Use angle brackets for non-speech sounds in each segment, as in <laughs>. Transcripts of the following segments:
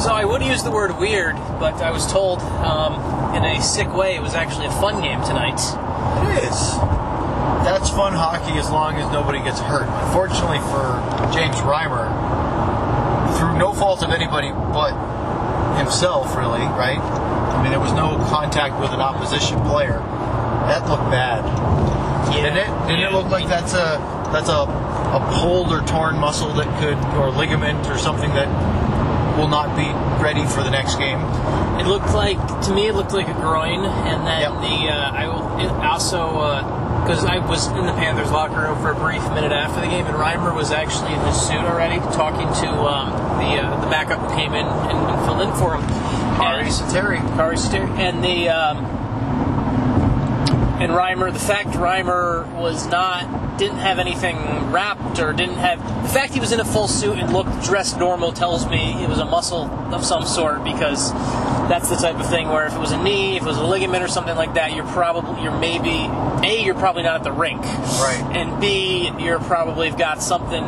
So I would use the word weird, but I was told um, in a sick way it was actually a fun game tonight. It is. That's fun hockey as long as nobody gets hurt. Unfortunately for James Reimer, through no fault of anybody but himself, really, right? I mean, there was no contact with an opposition player. That looked bad. Yeah. Didn't it? Didn't it look like that's a that's a a pulled or torn muscle that could or ligament or something that will not be ready for the next game? It looked like to me it looked like a groin, and then Yep. the uh, I will it also because I was in the Panthers locker room for a brief minute after the game, and Reimer was actually in his suit already, talking to um, the uh, the backup who came in and, and filled in for him. Ari And- Sateri. Kari Ster- and the um, and Reimer. The fact Reimer was not didn't have anything wrapped or didn't have the fact he was in a full suit and looked dressed normal tells me it was a muscle of some sort because that's the type of thing where if it was a knee, if it was a ligament or something like that, you're probably you're maybe a you're probably not at the rink, Right. And b you're probably got something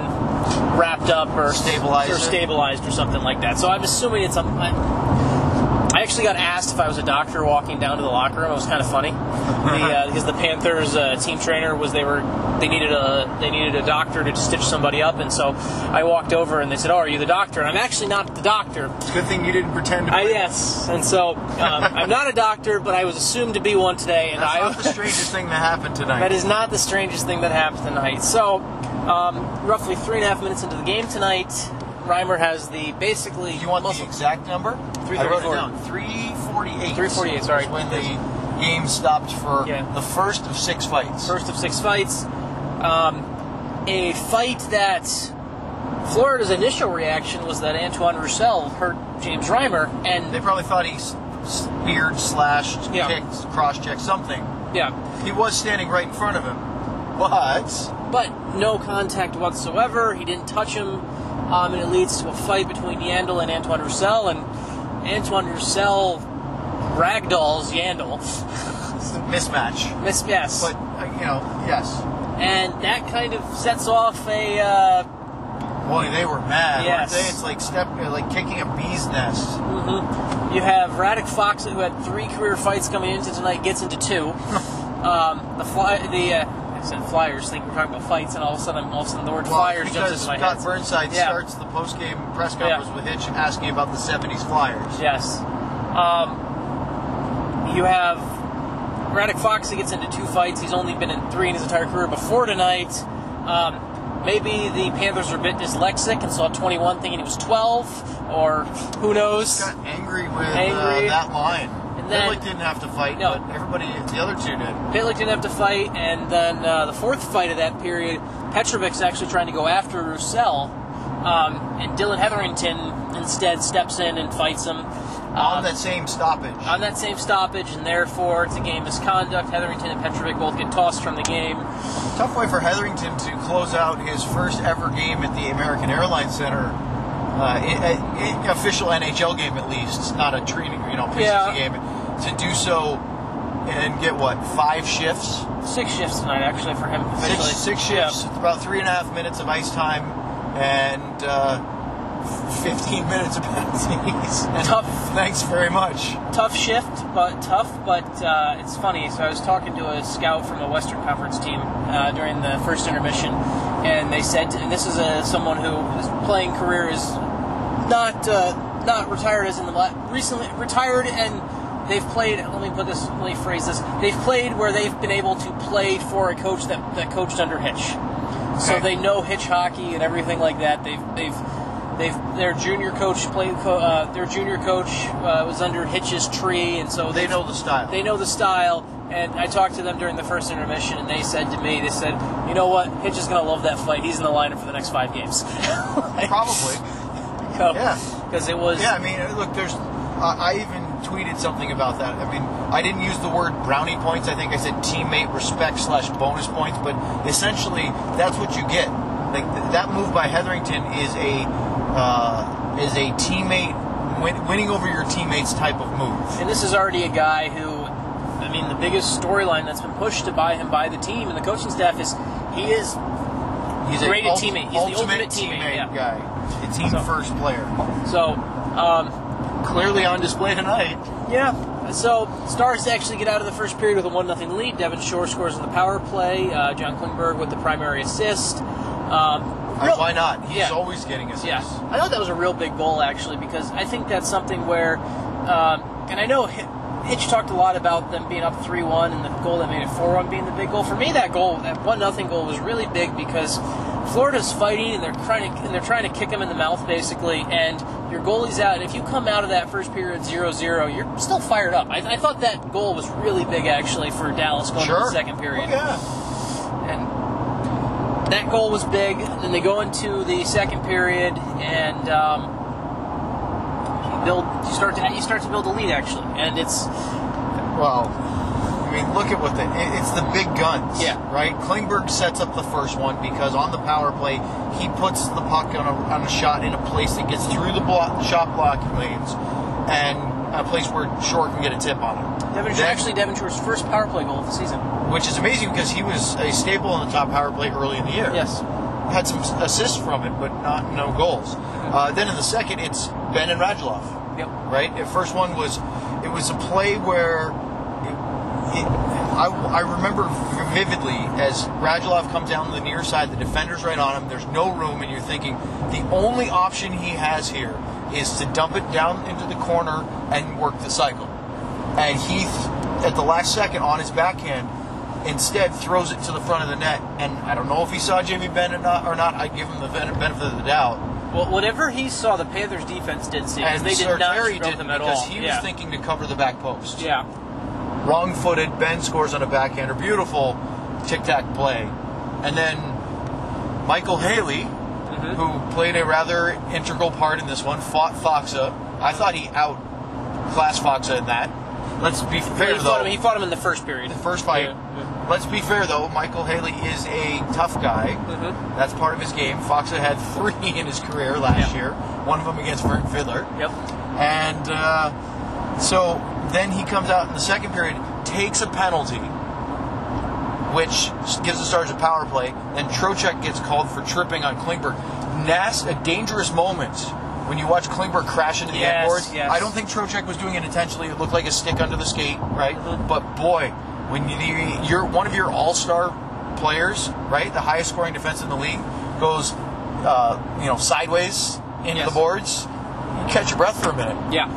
wrapped up or Stabilized or stabilized or something like that. So I'm assuming it's a. I actually got asked if I was a doctor walking down to the locker room. It was kind of funny, the, uh, because the Panthers uh, team trainer was they were they needed a they needed a doctor to stitch somebody up, and so I walked over and they said, "Oh, are you the doctor?" And I'm actually not the doctor. It's a good thing you didn't pretend to I, yes, and so um, <laughs> I'm not a doctor, but I was assumed to be one today, and That's I not the strangest thing that happened tonight. that is not the strangest thing that happened tonight. So, um, roughly three and a half minutes into the game tonight, Reimer has the basically Do you want muscle- the exact number? I wrote it down. 348. 348, sorry. was when the game stopped for Yeah. the first of six fights. first of six fights. Um, a fight that Florida's initial reaction was that Antoine Roussel hurt James Reimer, and They probably thought he speared, slashed, Yeah. kicked, cross-checked, something. yeah, He was standing right in front of him. But but no contact whatsoever. He didn't touch him, um, and it leads to a fight between Yandle and Antoine Roussel, and Antoine Roussel ragdolls Yandle. it's a mismatch. Miss yes, But, uh, you know, yes. and that kind of sets off a. Uh, Boy, they were mad, Yes. they? It's like step, uh, like kicking a bee's nest. Mm-hmm. You have Radek Faksa, who had three career fights coming into tonight, gets into two. <laughs> um, the fly, the uh, Said Flyers. Think we're talking about fights, and all of a sudden, all of a sudden, the word Well, Flyers jumps into my Scott head. Burnside Yeah. starts the post-game press Yeah. conference with Hitch asking about the 70s Flyers. Yes. Um, you have Radek Faksa. He gets into two fights. He's only been in three in his entire career before tonight. Um, maybe the Panthers are a bit dyslexic and saw 21 thinking he was 12, or who knows? got angry with Angry. Uh, that line. Then- Pitlick didn't have to fight, No. but everybody, the other two did. Pitlick didn't have to fight, and then uh, the fourth fight of that period, Petrovic's actually trying to go after Roussel, um, and Dillon Heatherington instead steps in and fights him. On Um, that same stoppage. on that same stoppage, and therefore it's a game misconduct. Heatherington and Petrovic both get tossed from the game. Tough way for Heatherington to close out his first ever game at the American Airlines Center. Uh, i- i- i- official NHL game, at least. Not a training, you know, preseason Yeah. game. To do so and get what five shifts, Six shifts tonight, actually, for him six, officially. six shifts, about three and a half minutes of ice time, and uh, 15 <laughs> minutes of penalties. <laughs> Tough. Thanks very much. Tough shift, but tough. But uh, it's funny. So I was talking to a scout from a Western Conference team uh, during the first intermission, and they said, and this is a, someone whose playing career is not uh, not retired as in the recently retired and they've played let me put this let me phrase this they've played where they've been able to play for a coach that, that coached under Hitch so they know Hitch hockey and everything like that they've they've they've their junior coach played uh, their junior coach uh, was under Hitch's tree and so They know the style. they know the style and I talked to them during the first intermission and they said to me they said you know what Hitch is going to love that fight he's in the lineup for the next five games <laughs> Probably. Yeah. because it was Yeah, I mean, look, there's. I I even tweeted something about that. I mean, I didn't use the word brownie points. I think I said teammate respect slash bonus points. But essentially, that's what you get. Like th- that move by Heatherington is a uh, is a teammate win- winning over your teammates type of move. And this is already a guy who, I mean, the biggest storyline that's been pushed to buy him by the team and the coaching staff is he is He's great a teammate. He's the ultimate teammate teammate. Yeah. guy. A team So- first player. So, um, Clearly on display tonight. yeah. So Stars actually get out of the first period with a one nothing lead. Devin Shore scores on the power play. Uh, John Klingberg with the primary assist. Um, real- why not? He's Yeah. always getting assists. Yeah, I thought that was a real big goal actually because I think that's something where, um, and I know Hitch talked a lot about them being up three one and the goal that made it four one being the big goal. For me, that goal, that one nothing goal, was really big because Florida's fighting and they're trying to and they're trying to kick him in the mouth basically, and your goalie's out. And if you come out of that first period 0-0, you're still fired up. I, I thought that goal was really big actually for Dallas going Sure. into the second period. Oh, yeah. And that goal was big. Then they go into the second period, and um, build. You start to you start to build a lead actually, and it's Well, I mean, look at what the it- it's the big guns. Yeah. Right. Klingberg sets up the first one because on the power play he puts the puck on a, on a shot in a place that gets through the block, shot blocking lanes and a place where Shore can get a tip on. Devon, Then- actually Devin Shore's first power play goal of the season. which is amazing because he was a staple in the top power play early in the year. Yes. had some assists from it, but not no goals. Uh, then in the second, it's Benn and Radulov. Yep. Right. The first one was it was a play where it, it, I, I remember vividly as Radulov comes down the near side, the defender's right on him. There's no room, and you're thinking the only option he has here is to dump it down into the corner and work the cycle. And he, at the last second, on his backhand, instead throws it to the front of the net. And I don't know if he saw Jamie Bennett or not. I give him the benefit of the doubt. Well, whatever he saw, the Panthers defense did see because And they did not scrub didn't them at because all. he was yeah. thinking to cover the back post. yeah. Wrong-footed. Benn scores on a backhander. Beautiful tic-tac play. And then Micheal Haley, Mm-hmm. who played a rather integral part in this one, fought Faksa. I thought he out-classed Faksa in that. Let's be fair, He though. fought, him, he fought him in the first period. the first fight. Yeah, Let's be fair though. Micheal Haley is a tough guy. Mhm. That's part of his game. Faksa had three <laughs> in his career last Yeah. year. One of them against Frank Fiddler. Yep. And uh, so then he comes out in the second period, takes a penalty, which gives the Stars a power play. Then Trocheck gets called for tripping on Klingberg. Nas- a dangerous moment when you watch Klingberg crash into the Yes, end boards. yes. I don't think Trocheck was doing it intentionally. It looked like a stick under the skate, right? Mhm. But boy, when you, you're one of your all-star players, right, the highest scoring defense in the league, goes, uh, you know, sideways into Yes. the boards, you catch your breath for a minute. Yeah.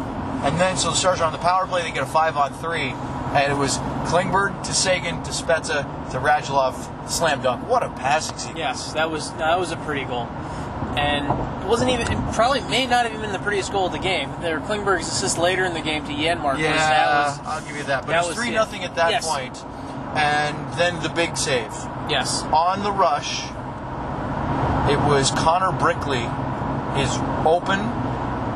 And then, so the Stars are on the power play. They get a five on three, and it was Klingberg to Seguin to Spezza to Radulov slam dunk. What a passing sequence! Yes, that was that was a pretty goal, and it wasn't even it probably may not have even been the prettiest goal of the game. There, Klingberg's assist later in the game to Janmark Yeah, was that was I'll give you that. But that it was three nothing at that Yes. and then the big save yes, on the rush. It was Connor Brickley is open,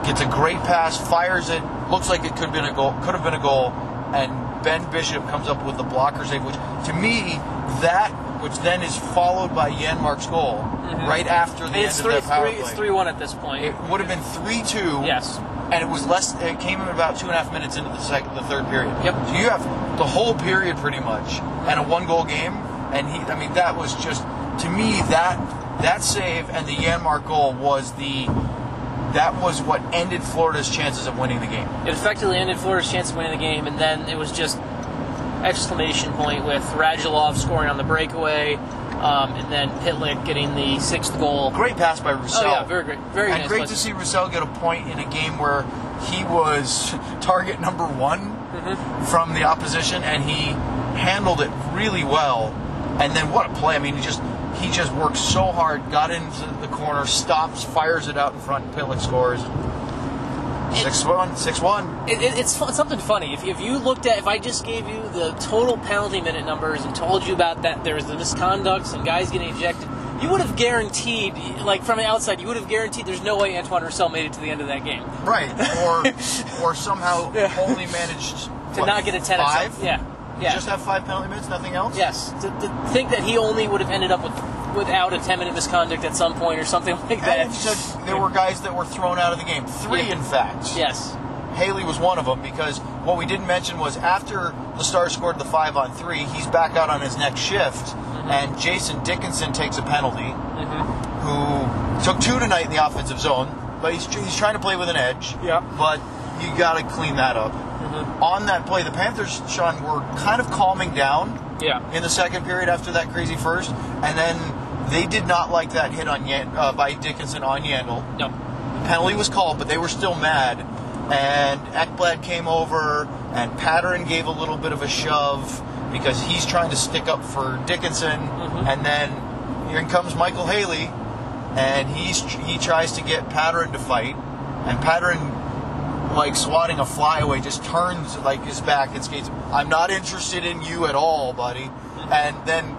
gets a great pass, fires it, looks like it could have been a goal, could have been a goal, and Ben Bishop comes up with the blocker save, which to me that which then is followed by Janmark's goal mm-hmm. right after the it's end three of that power three it's three one at this point. It would have been three two. Yes. And it was less. It came in about two and a half minutes into the second, the third period. Yep. So you have the whole period pretty much, and a one goal game. And he, I mean, that was just to me that that save and the Yanmark goal was the that was what ended Florida's chances of winning the game. It effectively ended Florida's chance of winning the game, and then it was just exclamation point with Radulov scoring on the breakaway, um, and then Pitlick getting the sixth goal. Great pass by Roussel. Oh yeah, very great, very and nice. great play. to see Roussel get a point in a game where he was <laughs> target number one Mm-hmm. from the opposition, and he handled it really well. And then what a play! I mean, he just he just worked so hard, got into the corner, stops, fires it out in front. Pitlick scores. Six one, six one. It, it, it's fun, something funny. If, if you looked at, if I just gave you the total penalty minute numbers and told you about that, there was the misconducts and guys getting ejected, you would have guaranteed, like from the outside, you would have guaranteed there's no way Antoine Roussel made it to the end of that game. Right, or <laughs> or somehow Yeah. only managed To what, not get a 10 at five. Yeah. Yeah. Just have five penalty minutes, nothing else. yes. To, to think that he only would have ended up with without a 10 minute misconduct at some point or something <laughs> like that. There were guys that were thrown out of the game. Three, Yeah. in fact. Yes. Haley was one of them because what we didn't mention was after the Stars scored the five on three, he's back out on his next shift, mm-hmm. and Jason Dickinson takes a penalty. Mm-hmm. who took two tonight in the offensive zone, but he's, he's trying to play with an edge. Yeah. But you got to clean that up. Mm-hmm. On that play, the Panthers, Sean, were kind of calming down Yeah. in the second period after that crazy first, and then they did not like that hit on Yan, uh, by Dickinson on Yandle. No. penalty was called, but they were still mad. And Ekblad came over, and Pateryn gave a little bit of a shove because he's trying to stick up for Dickinson. And then here comes Micheal Haley, and he's he tries to get Pateryn to fight, and Pateryn, like swatting a flyaway, just turns like his back and skates. I'm not interested in you at all, buddy. And then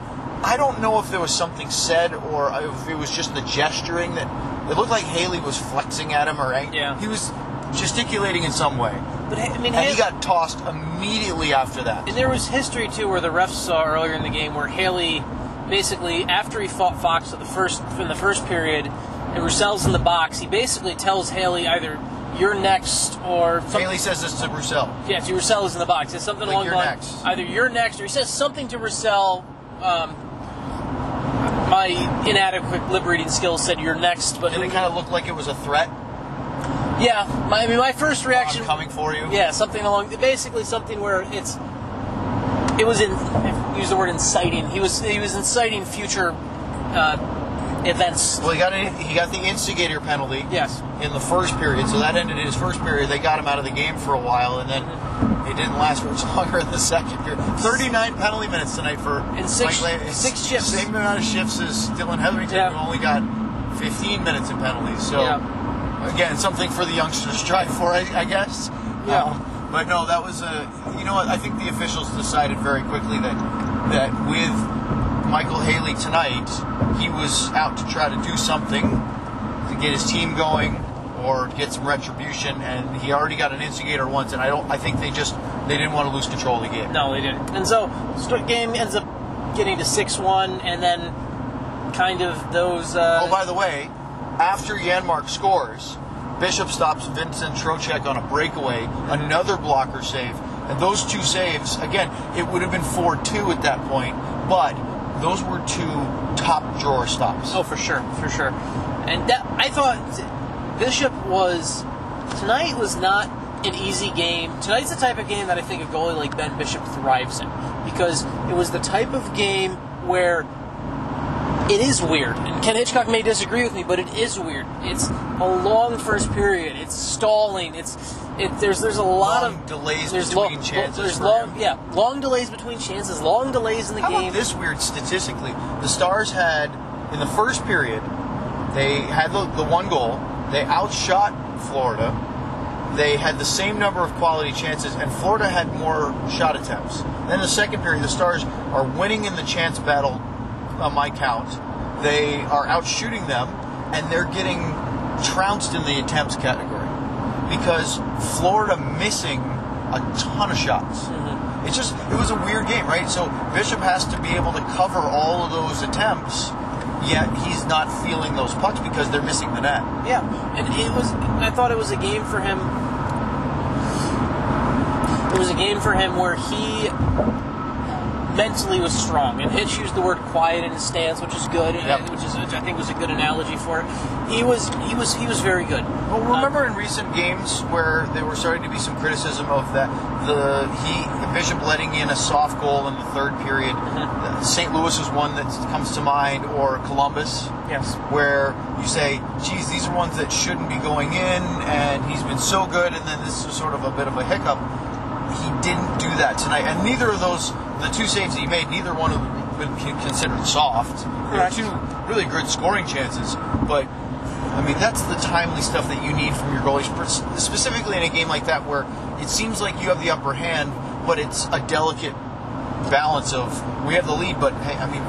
I don't know if there was something said or if it was just the gesturing that it looked like Haley was flexing at him or Yeah. he was gesticulating in some way, But I mean, and he got tossed immediately after that. And there was history too, where the refs saw earlier in the game where Haley, basically after he fought Fox at the first in the first period, and Roussel's in the box, he basically tells Haley either "you're next" or. Haley says this to Roussel. Yeah, to Roussel is in the box. It's something Like, along "You're the line- next." Either you're next, or he says something to Roussel. Um, my inadequate liberating skills said you're next, but Did it kind of looked like it was a threat? yeah, my, I mean, my first reaction. I'm coming for you. Yeah, something along basically something where it's it was in use the word inciting. He was he was inciting future uh, events. Well, he got an, he got the instigator penalty. Yes. In the first period, so that ended his first period. They got him out of the game for a while, and then it didn't last much <laughs> longer in the second period. Thirty-nine penalty minutes tonight for And six- six shifts. Same amount of shifts as Dillon Heatherington, Yeah. who only got fifteen minutes in penalties. So Yeah. again, something for the youngsters to strive for, I, I guess. Yeah. Um, but no, that was a. You know what? I think the officials decided very quickly that that with Micheal Haley tonight, he was out to try to do something to get his team going or get some retribution, and he already got an instigator once, and I don't. I think they just they didn't want to lose control of the game. No, they didn't. And so game ends up getting to six one, and then kind of those. Uh, Oh, by the way, after Janmark scores, Bishop stops Vincent Trocheck on a breakaway, another blocker save. And those two saves, again, it would have been 4 2 at that point, but those were two top drawer stops. Oh, for sure, for sure. And that, I thought Bishop was tonight was not an easy game. Tonight's the type of game that I think a goalie like Ben Bishop thrives in because it was the type of game where it is weird. And Ken Hitchcock may disagree with me, but it is weird. It's a long first period. It's stalling. It's it. There's there's a lot Long of delays there's between lo- chances There's long yeah long delays between chances. Long delays in the How game. about this weird statistically? The Stars had, in the first period, they had the, the one goal. They outshot Florida. They had the same number of quality chances, and Florida had more shot attempts. Then the second period, the Stars are winning in the chance battle on my count. They are outshooting them, and they're getting trounced in the attempts category because Florida missing a ton of shots. Mm-hmm. It's just it was a weird game, right? So Bishop has to be able to cover all of those attempts, yet he's not feeling those pucks because they're missing the net. Yeah, and it was. I thought it was a game for him. It was a game for him where he mentally was strong, and Hitch used the word quiet in his stance, which is good, Yep. which is which I think was a good analogy for it. He was he was he was very good. Well, um, remember in recent games where there were starting to be some criticism of that the he Bishop letting in a soft goal in the third period. Mm-hmm. St. Louis is one that comes to mind, or Columbus. Yes. where you say, geez, these are ones that shouldn't be going in, and he's been so good, and then this is sort of a bit of a hiccup. He didn't do that tonight, and neither of those, the two saves that he made, neither one of them been con- considered soft. They're Correct. two really good scoring chances, but I mean that's the timely stuff that you need from your goalies, specifically in a game like that where it seems like you have the upper hand, but it's a delicate balance of we have the lead, but hey, I mean,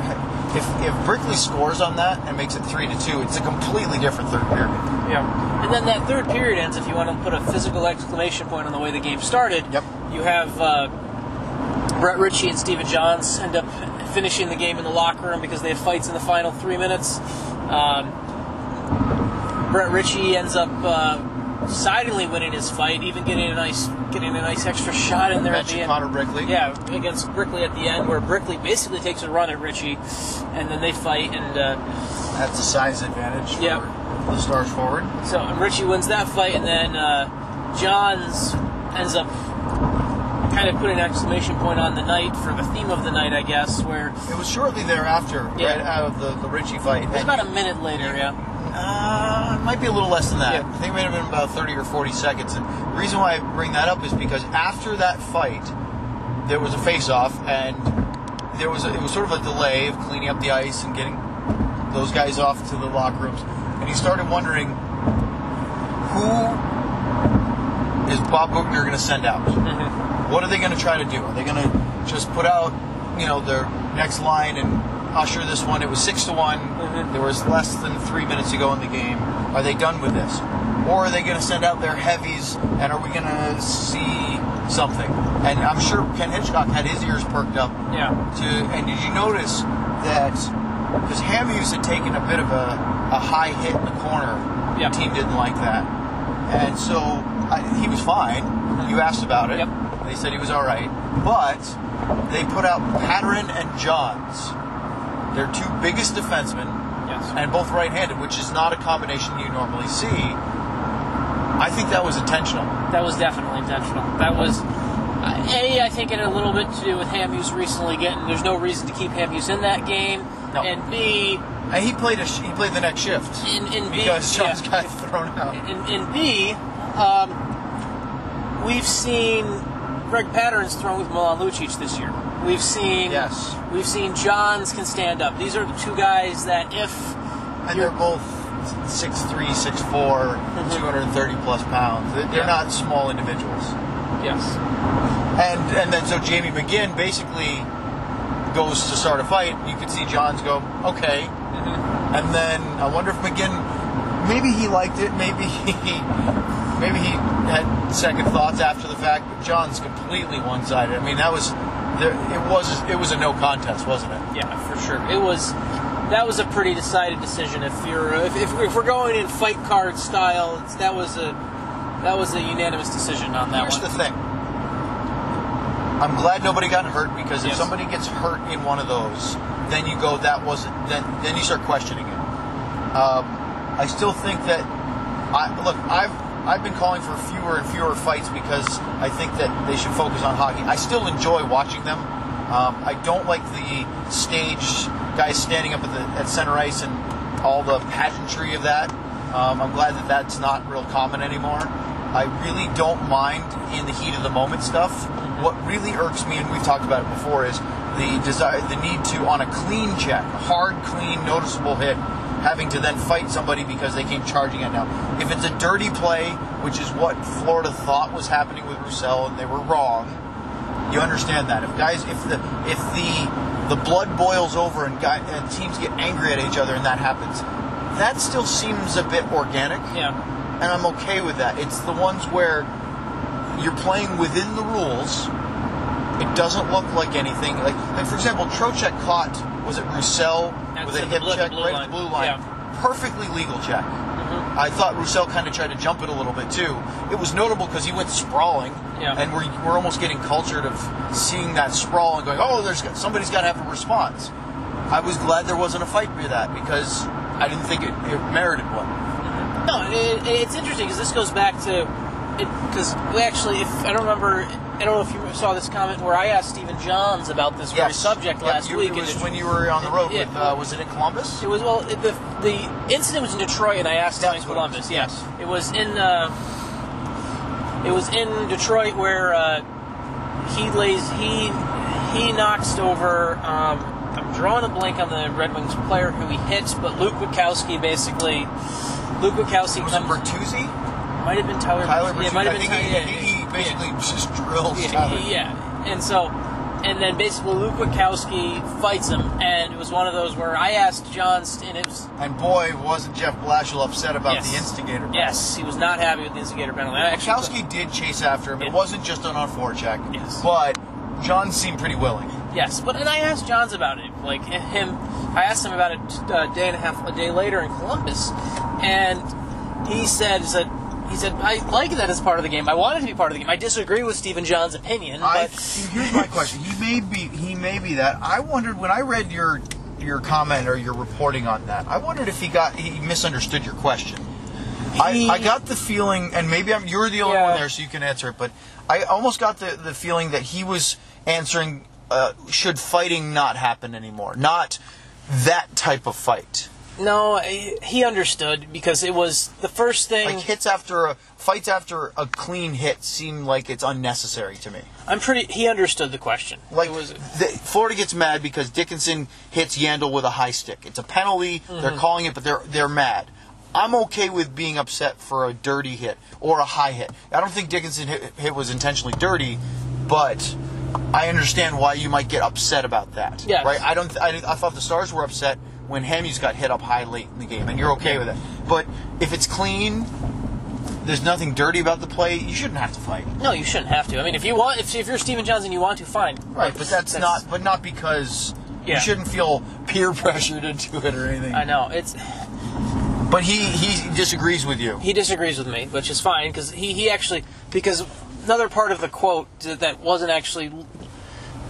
if if Brickley scores on that and makes it three to two, it's a completely different third period. Yeah. And then that third period ends, if you want to put a physical exclamation point on the way the game started. Yep. You have uh, Brett Ritchie and Stephen Johns end up finishing the game in the locker room because they have fights in the final three minutes. Um, Brett Ritchie ends up uh, decidedly winning his fight, even getting a nice getting a nice extra shot in there at the Mentioned end. Connor Brickley. Yeah, against Brickley at the end, where Brickley basically takes a run at Ritchie, and then they fight, and uh, That's a size advantage for Yep. the Stars forward. so Ritchie wins that fight, and then uh, Johns ends up kind of put an exclamation point on the night for the theme of the night, I guess, where It was shortly thereafter, Yeah. right out of the, the Ritchie fight. it was about a minute later, yeah. Uh, it might be a little less than that. Yeah. I think it might have been about 30 or 40 seconds. And the reason why I bring that up is because after that fight, there was a face-off, and there was a, it was sort of a delay of cleaning up the ice and getting those guys off to the locker rooms. And he started wondering who is Bob Boughner going to send out? What are they going to try to do? Are they going to just put out, you know, their next line and usher this one? It was six to one. Mhm. There was less than three minutes to go in the game. Are they done with this, or are they going to send out their heavies? And are we going to see something? And I'm sure Ken Hitchcock had his ears perked up Yeah. to. And did you notice that? Because Hamhuis had taken a bit of a, a high hit in the corner. Yeah. The team didn't like that, and so I, he was fine. You asked about it. Yep. Said he was all right, but they put out Pateryn and Johns. Their two biggest defensemen, Yes. and both right-handed, which is not a combination you normally see. I think that was intentional. That was definitely intentional. That was uh, a. I think it had a little bit to do with Hamhuis recently getting. There's no reason to keep Hamhuis in that game. No. And B, And he played a he played the next shift in in B, because Johns yeah. got <laughs> thrown out. in, in B, um, we've seen Greg Pateryn's thrown with Milan Lucic this year. We've seen Yes. We've seen Johns can stand up. These are the two guys that if And they're both 6'3", 6'4", 230 plus pounds. They- They're Yeah. not small individuals. yes, And and then so Jamie McGinn basically goes to start a fight. You could see Johns go, okay. Mm-hmm. And then I wonder if McGinn, maybe he liked it, maybe <laughs> he, maybe he had second thoughts after the fact. But Johns completely one-sided. I mean, that was, there, it was, it was a no contest, wasn't it? yeah, for sure. It was that was a pretty decided decision. If you're if, if, if we're going in fight card style, it's, that was a that was a unanimous decision on that Here's one. the thing. I'm glad nobody got hurt because if Yes. somebody gets hurt in one of those, then you go, that wasn't. Then then you start questioning it. Um, I still think that. I look. I've I've been calling for fewer and fewer fights because I think that they should focus on hockey. I still enjoy watching them. Um, I don't like the stage guys standing up at the at center ice and all the pageantry of that. Um, I'm glad that that's not real common anymore. I really don't mind in the heat of the moment stuff. What really irks me, and we've talked about it before, is the desire, the need to on a clean check, hard, clean, noticeable hit, having to then fight somebody because they came charging at Now, if it's a dirty play, which is what Florida thought was happening with Roussel, and they were wrong, you understand that. If guys, if the if the the blood boils over and guy, and teams get angry at each other and that happens, that still seems a bit organic Yeah, and I'm okay with that. It's the ones where you're playing within the rules. It doesn't look like anything. Like, like for example, Trocheck caught was it Roussel That's with a hip check right line. at the blue line. Yeah. Perfectly legal check. Mm-hmm. I thought Roussel kind of tried to jump it a little bit too. It was notable because he went sprawling, Yeah. and we're, we're almost getting cultured of seeing that sprawl and going, "Oh, there's somebody's got to have a response." I was glad there wasn't a fight for that because I didn't think it, it merited one. No, it, it's interesting because this goes back to because we actually, if I don't remember, I don't know if you saw this comment where I asked Stephen Johns about this very subject Yep, last you- week. It was when you were on the road Yeah. with, uh, was it in Columbus? It was well. It, the the incident was in Detroit, and I asked him in it Columbus. was, Yes, it was in. Uh, it was in Detroit where uh, he lays he he knocks over. Um, I'm drawing a blank on the Red Wings player who he hits, but Luke Witkowski basically. Luke Witkowski Was it comes. Bertuzzi? Might have been Tyler. Tyler Yeah, it might have been Tyler. he, yeah, he, he yeah. basically just drills Yeah, Tyler. yeah, and so, and then basically Luke Witkowski fights him, and it was one of those where I asked John, and it was And boy, wasn't Jeff Blashill upset about Yes. the instigator. yes, he was not happy with the instigator penalty. I actually, Witkowski did chase after him. It Yeah. wasn't just an on forecheck. Yes. But John seemed pretty willing. yes, but and I asked Johns about it, like him. I asked him about it a day and a half, a day later in Columbus, and he said is that He said, I like that as part of the game. I want it to be part of the game. I disagree with Stephen John's opinion, I, but here's my question. He may be he may be that. I wondered when I read your your comment or your reporting on that. I wondered if he got he misunderstood your question. He- I, I got the feeling, and maybe I'm, you're the only Yeah. one there, so you can answer it. But I almost got the, the feeling that he was answering, uh, should fighting not happen anymore? Not that type of fight. No, he understood because it was the first thing. Like hits after a fights after a clean hit seem like it's unnecessary to me. I'm pretty. He understood the question. Like it was. the, Florida gets mad because Dickinson hits Yandle with a high stick. It's a penalty. They're mm-hmm. calling it, but they're they're mad. I'm okay with being upset for a dirty hit or a high hit. I don't think Dickinson hit, hit was intentionally dirty, but I understand why you might get upset about that. Yes. Right? I don't. I, I thought the Stars were upset when Hamhuis got hit up high late in the game, and you're okay with it. But if it's clean, there's nothing dirty about the play. You shouldn't have to fight. No, you shouldn't have to. I mean, if you want, if, if you're Steven Johnson, you want to, fine. Right, but that's, not. But not because Yeah. you shouldn't feel peer <laughs> pressured into it or anything. I know it's. But he he disagrees with you. He disagrees with me, which is fine because he, he actually because another part of the quote that wasn't actually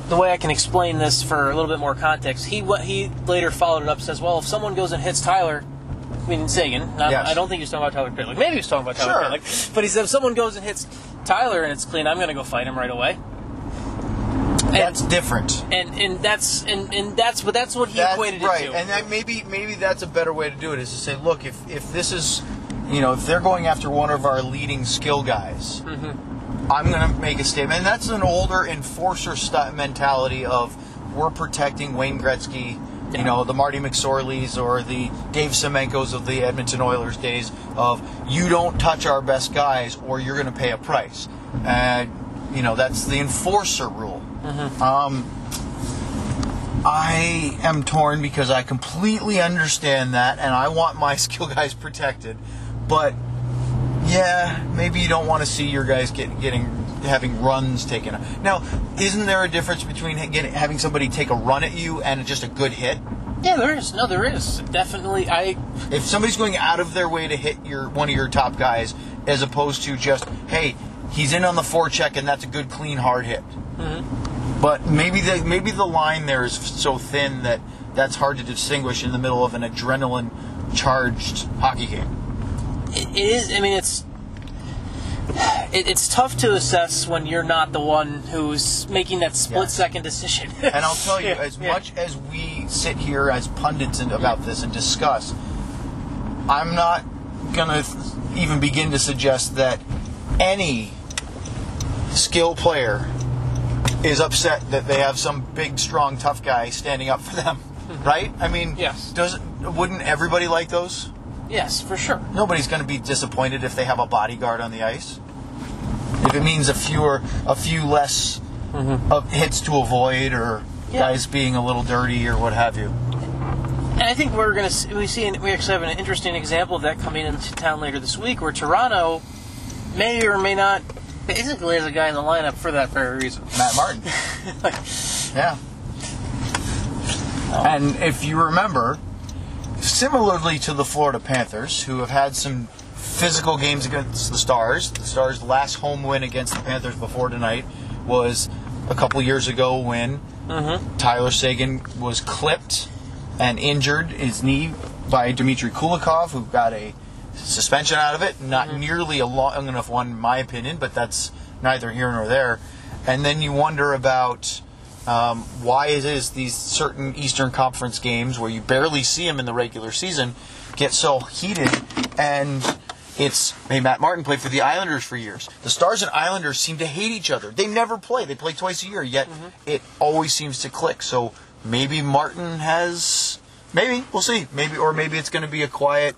the way I can explain this for a little bit more context. He what he later followed it up says, well, if someone goes and hits Tyler. I mean Seguin. Not, Yes. I don't think he was talking about Tyler Pitlick. Maybe he was talking about Tyler Sure. Pitlick. But he said if someone goes and hits Tyler and it's clean, I'm going to go fight him right away. That's different. And and that's and, and that's but that's what he That's equated right, it to. and that maybe maybe that's a better way to do it is to say, look, if if this is, you know, if they're going after one of our leading skill guys, Mm-hmm. I'm going to make a statement. And that's an older enforcer st- mentality of we're protecting Wayne Gretzky, you know, the Marty McSorleys or the Dave Semenkos of the Edmonton Oilers days of you don't touch our best guys or you're going to pay a price. And you know that's the enforcer rule. Um, I am torn because I completely understand that and I want my <laughs> skill guys protected. But yeah, maybe you don't want to see your guys get getting having runs taken. Now, isn't there a difference between getting, having somebody take a run at you and just a good hit? yeah, there is. No, there is. Definitely I If somebody's going out of their way to hit your one of your top guys, as opposed to just hey, he's in on the forecheck and that's a good clean hard hit. Mm-hmm. But maybe the maybe the line there is so thin that that's hard to distinguish in the middle of an adrenaline charged hockey game. it is. I mean, it's it, it's tough to assess when you're not the one who's making that split Yes. second decision. <laughs> And I'll tell you, as yeah. much as we sit here as pundits and about this and discuss, I'm not gonna th- even begin to suggest that any skill player is upset that they have some big, strong, tough guy standing up for them. <laughs> Right? I mean, Yes. does wouldn't everybody like those? Yes, for sure. Nobody's going to be disappointed if they have a bodyguard on the ice. If it means a fewer, a few less mm-hmm. of hits to avoid, or Yeah. guys being a little dirty, or what have you. And I think we're gonna see, we see we actually have an interesting example of that coming into town later this week, where Toronto may or may not basically has a guy in the lineup for that very reason. Matt Martin. <laughs> yeah. Um, and if you remember, similarly to the Florida Panthers, who have had some physical games against the Stars, the Stars' last home win against the Panthers before tonight was a couple years ago when mm-hmm. Tyler Seguin was clipped and injured his knee by Dmitry Kulikov, who got a suspension out of it. Not mm-hmm. nearly a long enough one, in my opinion, but that's neither here nor there. And then you wonder about um, why is it is these certain Eastern Conference games where you barely see them in the regular season get so heated and it's hey Matt Martin played for the Islanders for years. The Stars and Islanders seem to hate each other. They never play. They play twice a year, yet it always seems to click. So maybe Martin has maybe we'll see. Maybe or maybe it's going to be a quiet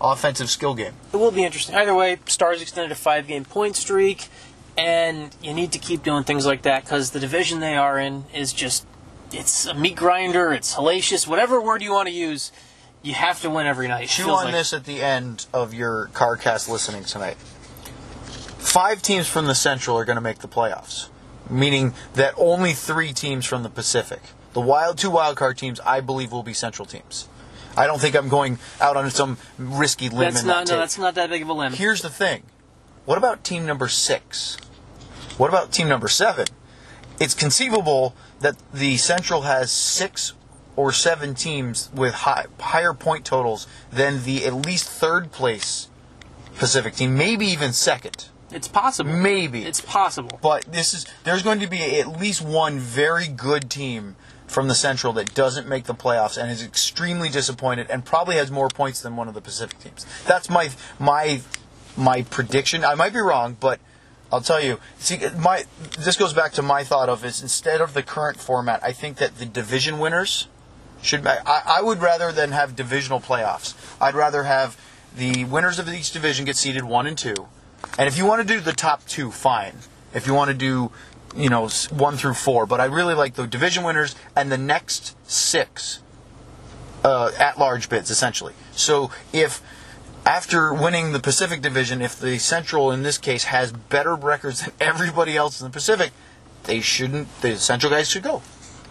offensive skill game. It will be interesting. Either way, Stars extended a five game point streak, and you need to keep doing things like that because the division they are in is just it's a meat grinder, it's hellacious, whatever word you want to use, you have to win every night. Chew on like- this at the end of your CarCast listening tonight. Five teams from the Central are going to make the playoffs, meaning that only three teams from the Pacific. The wild two wild card teams, I believe, will be Central teams. I don't think I'm going out on some risky limb. That's not, that no, that's not that big of a limb. Here's the thing: What about team number six? What about team number seven? It's conceivable that the Central has six or seven teams with high, higher point totals than the at least third place Pacific team, maybe even second. It's possible. Maybe. It's possible. But this is there's going to be at least one very good team from the Central that doesn't make the playoffs and is extremely disappointed and probably has more points than one of the Pacific teams. That's my my my prediction. I might be wrong, but I'll tell you. See, my this goes back to my thought of is instead of the current format, I think that the division winners should. I, I would rather than have divisional playoffs. I'd rather have the winners of each division get seeded one and two, and if you want to do the top two, fine. If you want to do you know one through four, but I really like the division winners and the next six uh, at large bids essentially. So if after winning the Pacific Division, if the Central in this case has better records than everybody else in the Pacific, they shouldn't. The Central guys should go.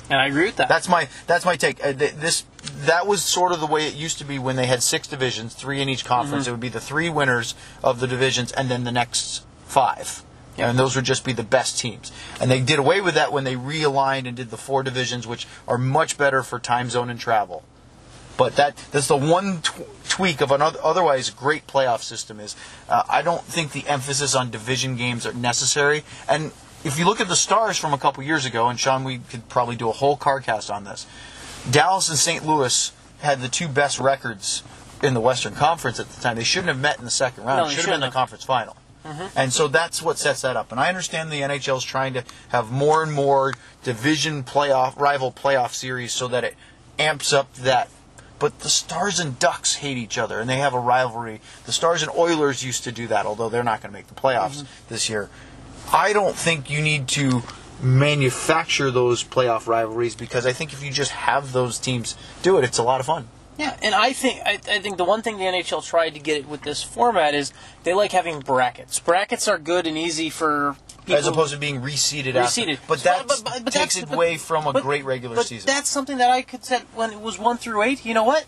And I agree with that. That's my that's my take. Uh, th- this that was sort of the way it used to be when they had six divisions, three in each conference. It would be the three winners of the divisions, and then the next five. Yeah. And those would just be the best teams. And they did away with that when they realigned and did the four divisions, which are much better for time zone and travel. But that that's the one tw- tweak of an otherwise great playoff system is uh, I don't think the emphasis on division games are necessary. And if you look at the stars from a couple years ago, and Sean, we could probably do a whole car cast on this. Dallas and St. Louis had the two best records in the Western Conference at the time. They shouldn't have met in the second round. No, they should have been shouldn't the conference final. And so that's what sets that up. And I understand the NHL is trying to have more and more division playoff rival playoff series so that it amps up that. But the Stars and Ducks hate each other, and they have a rivalry. The Stars and Oilers used to do that, although they're not going to make the playoffs mm-hmm. this year. I don't think you need to manufacture those playoff rivalries because I think if you just have those teams do it, it's a lot of fun. Yeah, and I think I, I think the one thing the NHL tried to get with this format is they like having brackets. Brackets are good and easy for people. As opposed to being reseeded, after. Reseeded. But that But- but- but takes it away from a great regular but season. That's something that I could set when it was one through eight. You know what?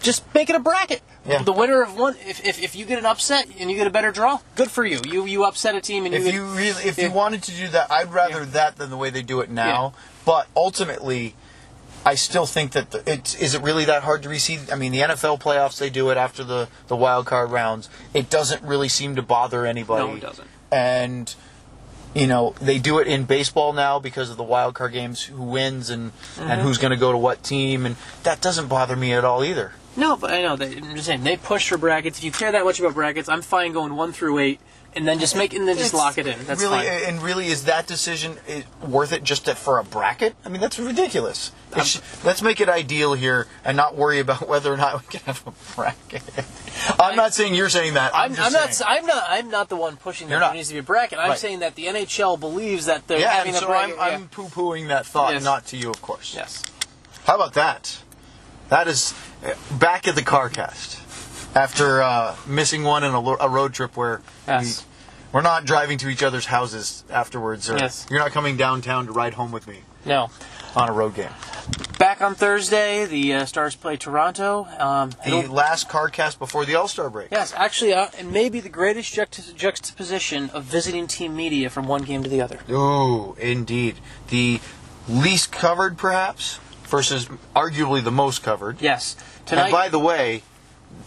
Just make it a bracket. Yeah. The winner of one, if, if, if you get an upset and you get a better draw, good for you. You you upset a team and you if get, you really, if yeah. you wanted to do that, I'd rather that than the way they do it now. But ultimately, I still think that the, it's is it really that hard to reseed? I mean, the NFL playoffs they do it after the the wild card rounds. It doesn't really seem to bother anybody. No, it doesn't. And you know they do it in baseball now because of the wild card games, who wins and Mm-hmm. and who's going to go to what team, and that doesn't bother me at all either. No, but I know. They, I'm just saying they push for brackets. If you care that much about brackets, I'm fine going one through eight and then just make and then just It's lock it in. That's really, fine. And really, is that decision i- worth it just to, for a bracket? I mean, that's ridiculous. It sh- let's make it ideal here and not worry about <laughs> whether or not we can have a bracket. I'm not saying you're saying that. I'm, I'm, just I'm not. saying. I'm not. I'm not the one pushing that You're there not. needs to be a bracket. I'm Right. saying that the NHL believes that they're yeah, having and a so I'm, bracket. I'm poo-pooing that thought, Yes. not to you, of course. Yes. How about that? That is uh, back at the CarCast after uh, missing one in a, lo- a road trip where Yes. we, we're not driving to each other's houses afterwards, or Yes. you're not coming downtown to ride home with me No. on a road game. Back on Thursday, the uh, Stars play Toronto. Um, The last CarCast before the All Star break. yes, actually, uh, and maybe the greatest juxt- juxtaposition of visiting team media from one game to the other. Oh, indeed. The least covered, perhaps, versus arguably the most covered. Yes. And Tonight. by the way,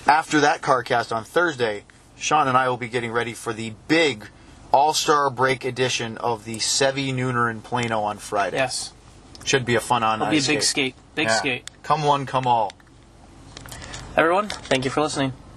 after that CarCast on Thursday, Sean and I will be getting ready for the big All Star break edition of the Sevi Nooner in Plano on Friday. yes. Should be a fun on It'll be a ice big skate. Big Yeah. skate. Come one, come all. Everyone, thank you for listening.